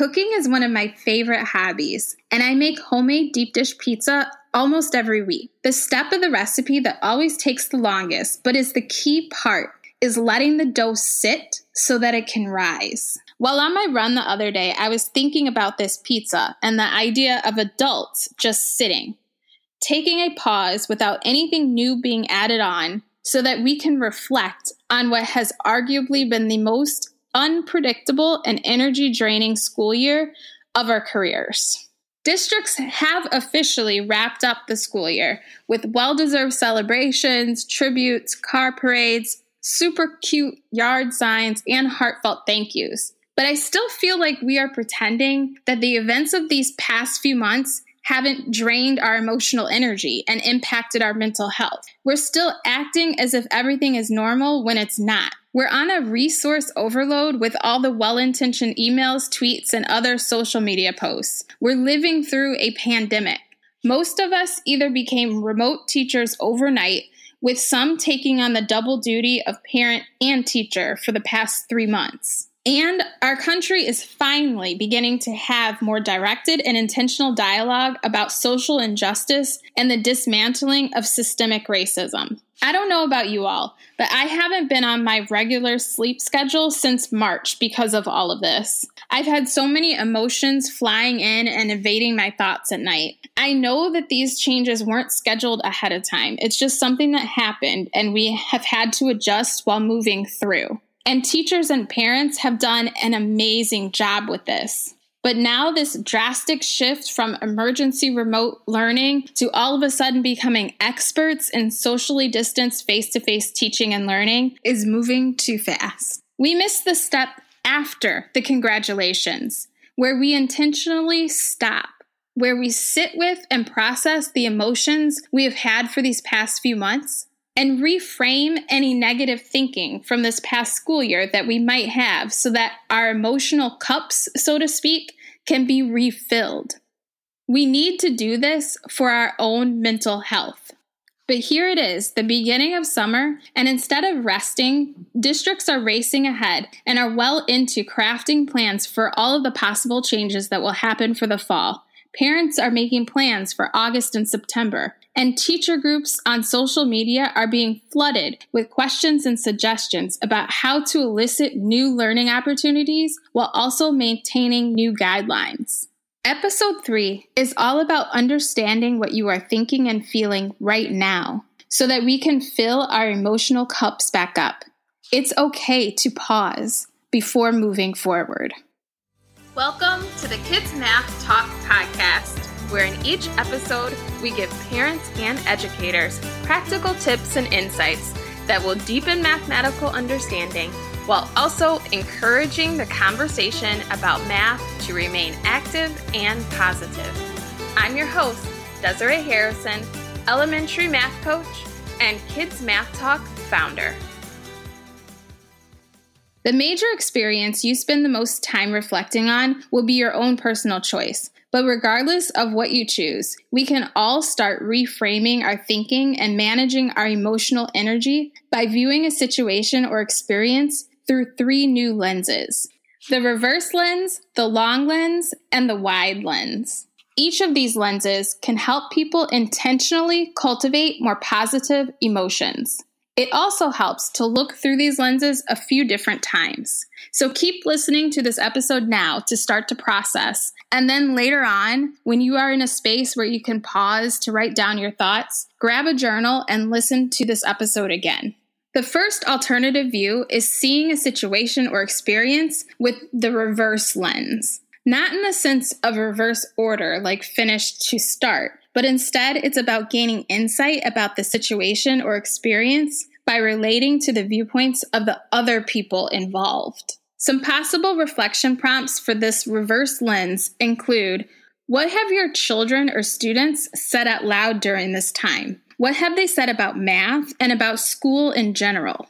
Cooking is one of my favorite hobbies, and I make homemade deep dish pizza almost every week. The step of the recipe that always takes the longest, but is the key part, is letting the dough sit so that it can rise. While on my run the other day, I was thinking about this pizza and the idea of adults just sitting, taking a pause without anything new being added on so that we can reflect on what has arguably been the most unpredictable and energy draining school year of our careers. Districts have officially wrapped up the school year with well deserved celebrations, tributes, car parades, super cute yard signs, and heartfelt thank yous. But I still feel like we are pretending that the events of these past few months haven't drained our emotional energy and impacted our mental health. We're still acting as if everything is normal when it's not. We're on a resource overload with all the well intentioned emails, tweets, and other social media posts. We're living through a pandemic. Most of us either became remote teachers overnight, with some taking on the double duty of parent and teacher for the past three months. And our country is finally beginning to have more directed and intentional dialogue about social injustice and the dismantling of systemic racism. I don't know about you all, but I haven't been on my regular sleep schedule since March because of all of this. I've had so many emotions flying in and evading my thoughts at night. I know that these changes weren't scheduled ahead of time. It's just something that happened and we have had to adjust while moving through. And teachers and parents have done an amazing job with this. But now, this drastic shift from emergency remote learning to all of a sudden becoming experts in socially distanced face to face teaching and learning is moving too fast. We missed the step after the congratulations, where we intentionally stop, where we sit with and process the emotions we have had for these past few months, and reframe any negative thinking from this past school year that we might have so that our emotional cups, so to speak, can be refilled. We need to do this for our own mental health. But here it is, the beginning of summer, and instead of resting, districts are racing ahead and are well into crafting plans for all of the possible changes that will happen for the fall. Parents are making plans for August and September, and teacher groups on social media are being flooded with questions and suggestions about how to elicit new learning opportunities while also maintaining new guidelines. Episode 3 is all about understanding what you are thinking and feeling right now so that we can fill our emotional cups back up. It's okay to pause before moving forward. Welcome to the Kids Math Talk podcast, where in each episode we give parents and educators practical tips and insights that will deepen mathematical understanding while also encouraging the conversation about math to remain active and positive. I'm your host, Desiree Harrison, elementary math coach and Kids Math Talk founder. The major experience you spend the most time reflecting on will be your own personal choice. But regardless of what you choose, we can all start reframing our thinking and managing our emotional energy by viewing a situation or experience through three new lenses the reverse lens, the long lens, and the wide lens. Each of these lenses can help people intentionally cultivate more positive emotions. It also helps to look through these lenses a few different times. So keep listening to this episode now to start to process. And then later on, when you are in a space where you can pause to write down your thoughts, grab a journal and listen to this episode again. The first alternative view is seeing a situation or experience with the reverse lens. Not in the sense of reverse order, like finish to start, but instead it's about gaining insight about the situation or experience by relating to the viewpoints of the other people involved. Some possible reflection prompts for this reverse lens include What have your children or students said out loud during this time? What have they said about math and about school in general?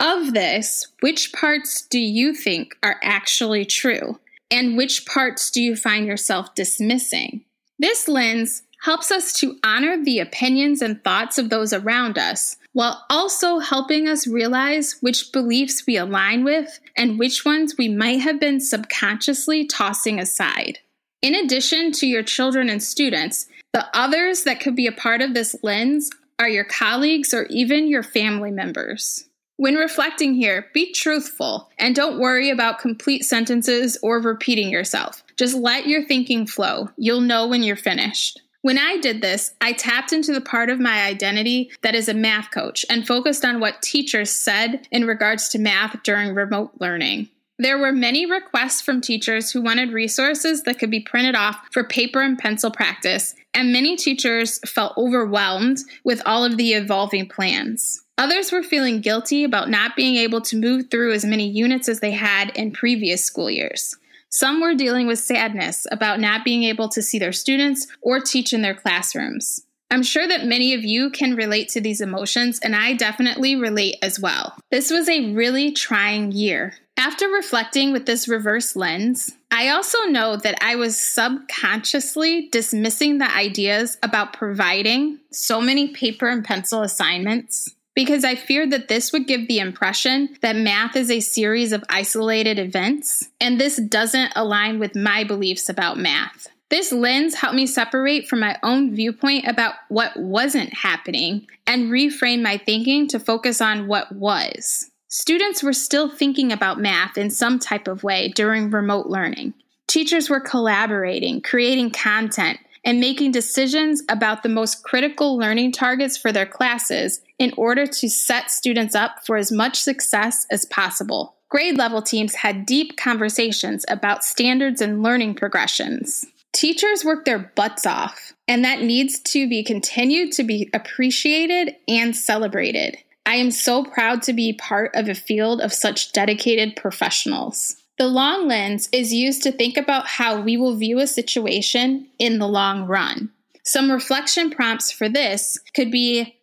Of this, which parts do you think are actually true? And which parts do you find yourself dismissing? This lens helps us to honor the opinions and thoughts of those around us while also helping us realize which beliefs we align with and which ones we might have been subconsciously tossing aside. In addition to your children and students, the others that could be a part of this lens are your colleagues or even your family members. When reflecting here, be truthful and don't worry about complete sentences or repeating yourself. Just let your thinking flow. You'll know when you're finished. When I did this, I tapped into the part of my identity that is a math coach and focused on what teachers said in regards to math during remote learning. There were many requests from teachers who wanted resources that could be printed off for paper and pencil practice, and many teachers felt overwhelmed with all of the evolving plans. Others were feeling guilty about not being able to move through as many units as they had in previous school years. Some were dealing with sadness about not being able to see their students or teach in their classrooms. I'm sure that many of you can relate to these emotions, and I definitely relate as well. This was a really trying year. After reflecting with this reverse lens, I also know that I was subconsciously dismissing the ideas about providing so many paper and pencil assignments because I feared that this would give the impression that math is a series of isolated events, and this doesn't align with my beliefs about math. This lens helped me separate from my own viewpoint about what wasn't happening and reframe my thinking to focus on what was. Students were still thinking about math in some type of way during remote learning. Teachers were collaborating, creating content, and making decisions about the most critical learning targets for their classes in order to set students up for as much success as possible. Grade level teams had deep conversations about standards and learning progressions. Teachers work their butts off, and that needs to be continued to be appreciated and celebrated. I am so proud to be part of a field of such dedicated professionals. The long lens is used to think about how we will view a situation in the long run. Some reflection prompts for this could be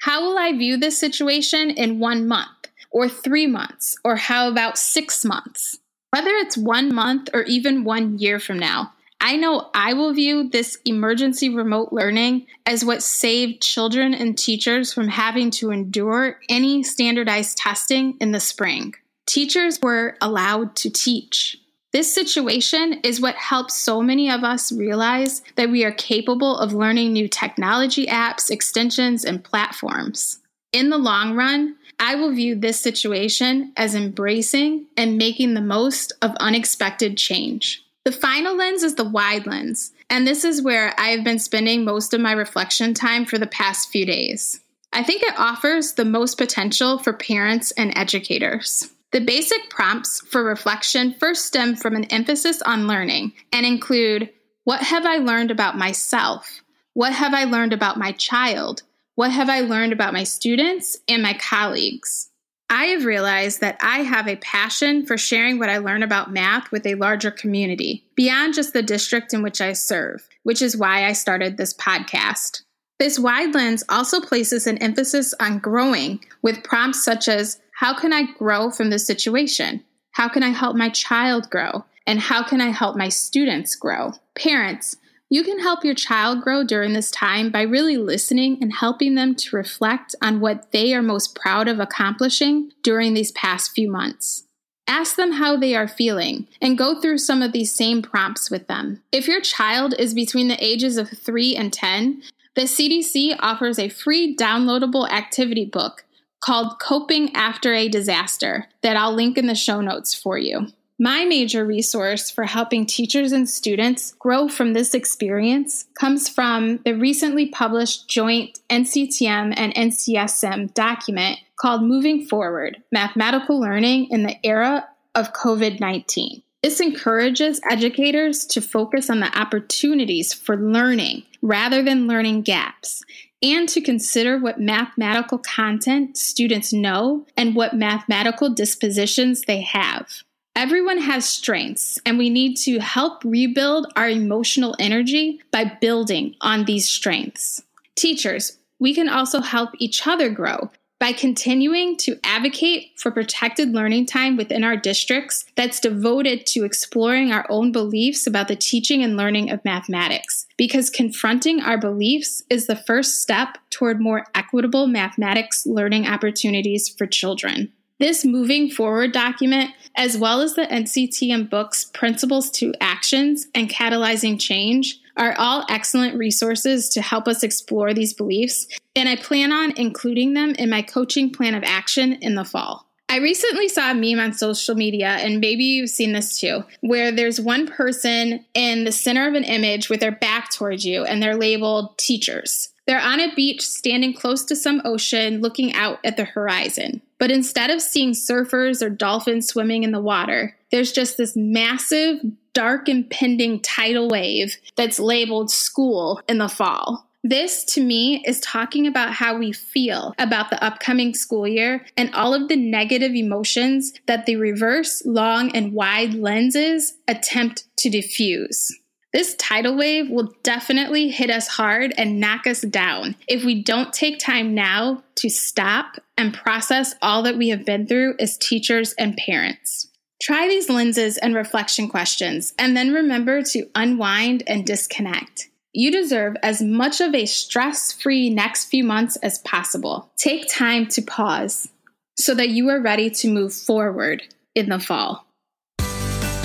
How will I view this situation in one month, or three months, or how about six months? Whether it's one month or even one year from now, I know I will view this emergency remote learning as what saved children and teachers from having to endure any standardized testing in the spring teachers were allowed to teach. This situation is what helps so many of us realize that we are capable of learning new technology apps, extensions, and platforms. In the long run, I will view this situation as embracing and making the most of unexpected change. The final lens is the wide lens, and this is where I have been spending most of my reflection time for the past few days. I think it offers the most potential for parents and educators. The basic prompts for reflection first stem from an emphasis on learning and include What have I learned about myself? What have I learned about my child? What have I learned about my students and my colleagues? I have realized that I have a passion for sharing what I learn about math with a larger community, beyond just the district in which I serve, which is why I started this podcast. This wide lens also places an emphasis on growing with prompts such as how can I grow from this situation? How can I help my child grow? And how can I help my students grow? Parents, you can help your child grow during this time by really listening and helping them to reflect on what they are most proud of accomplishing during these past few months. Ask them how they are feeling and go through some of these same prompts with them. If your child is between the ages of 3 and 10, the CDC offers a free downloadable activity book called Coping After a Disaster that I'll link in the show notes for you. My major resource for helping teachers and students grow from this experience comes from the recently published joint NCTM and NCSM document called Moving Forward Mathematical Learning in the Era of COVID 19. This encourages educators to focus on the opportunities for learning rather than learning gaps and to consider what mathematical content students know and what mathematical dispositions they have. Everyone has strengths, and we need to help rebuild our emotional energy by building on these strengths. Teachers, we can also help each other grow by continuing to advocate for protected learning time within our districts that's devoted to exploring our own beliefs about the teaching and learning of mathematics. Because confronting our beliefs is the first step toward more equitable mathematics learning opportunities for children. This moving forward document, as well as the NCTM book's Principles to Actions and Catalyzing Change, are all excellent resources to help us explore these beliefs, and I plan on including them in my coaching plan of action in the fall. I recently saw a meme on social media, and maybe you've seen this too, where there's one person in the center of an image with their back towards you, and they're labeled teachers. They're on a beach standing close to some ocean looking out at the horizon. But instead of seeing surfers or dolphins swimming in the water, there's just this massive, dark, impending tidal wave that's labeled school in the fall. This, to me, is talking about how we feel about the upcoming school year and all of the negative emotions that the reverse, long, and wide lenses attempt to diffuse. This tidal wave will definitely hit us hard and knock us down if we don't take time now to stop and process all that we have been through as teachers and parents. Try these lenses and reflection questions, and then remember to unwind and disconnect. You deserve as much of a stress free next few months as possible. Take time to pause so that you are ready to move forward in the fall.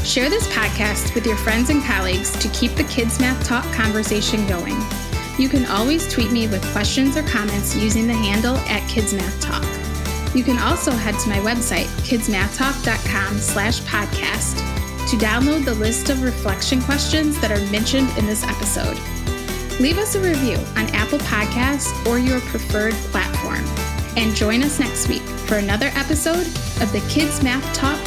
Share this podcast with your friends and colleagues to keep the Kids Math Talk conversation going. You can always tweet me with questions or comments using the handle at Kids Math Talk. You can also head to my website, kidsmathtalk.com slash podcast, to download the list of reflection questions that are mentioned in this episode. Leave us a review on Apple Podcasts or your preferred platform. And join us next week for another episode of the Kids Math Talk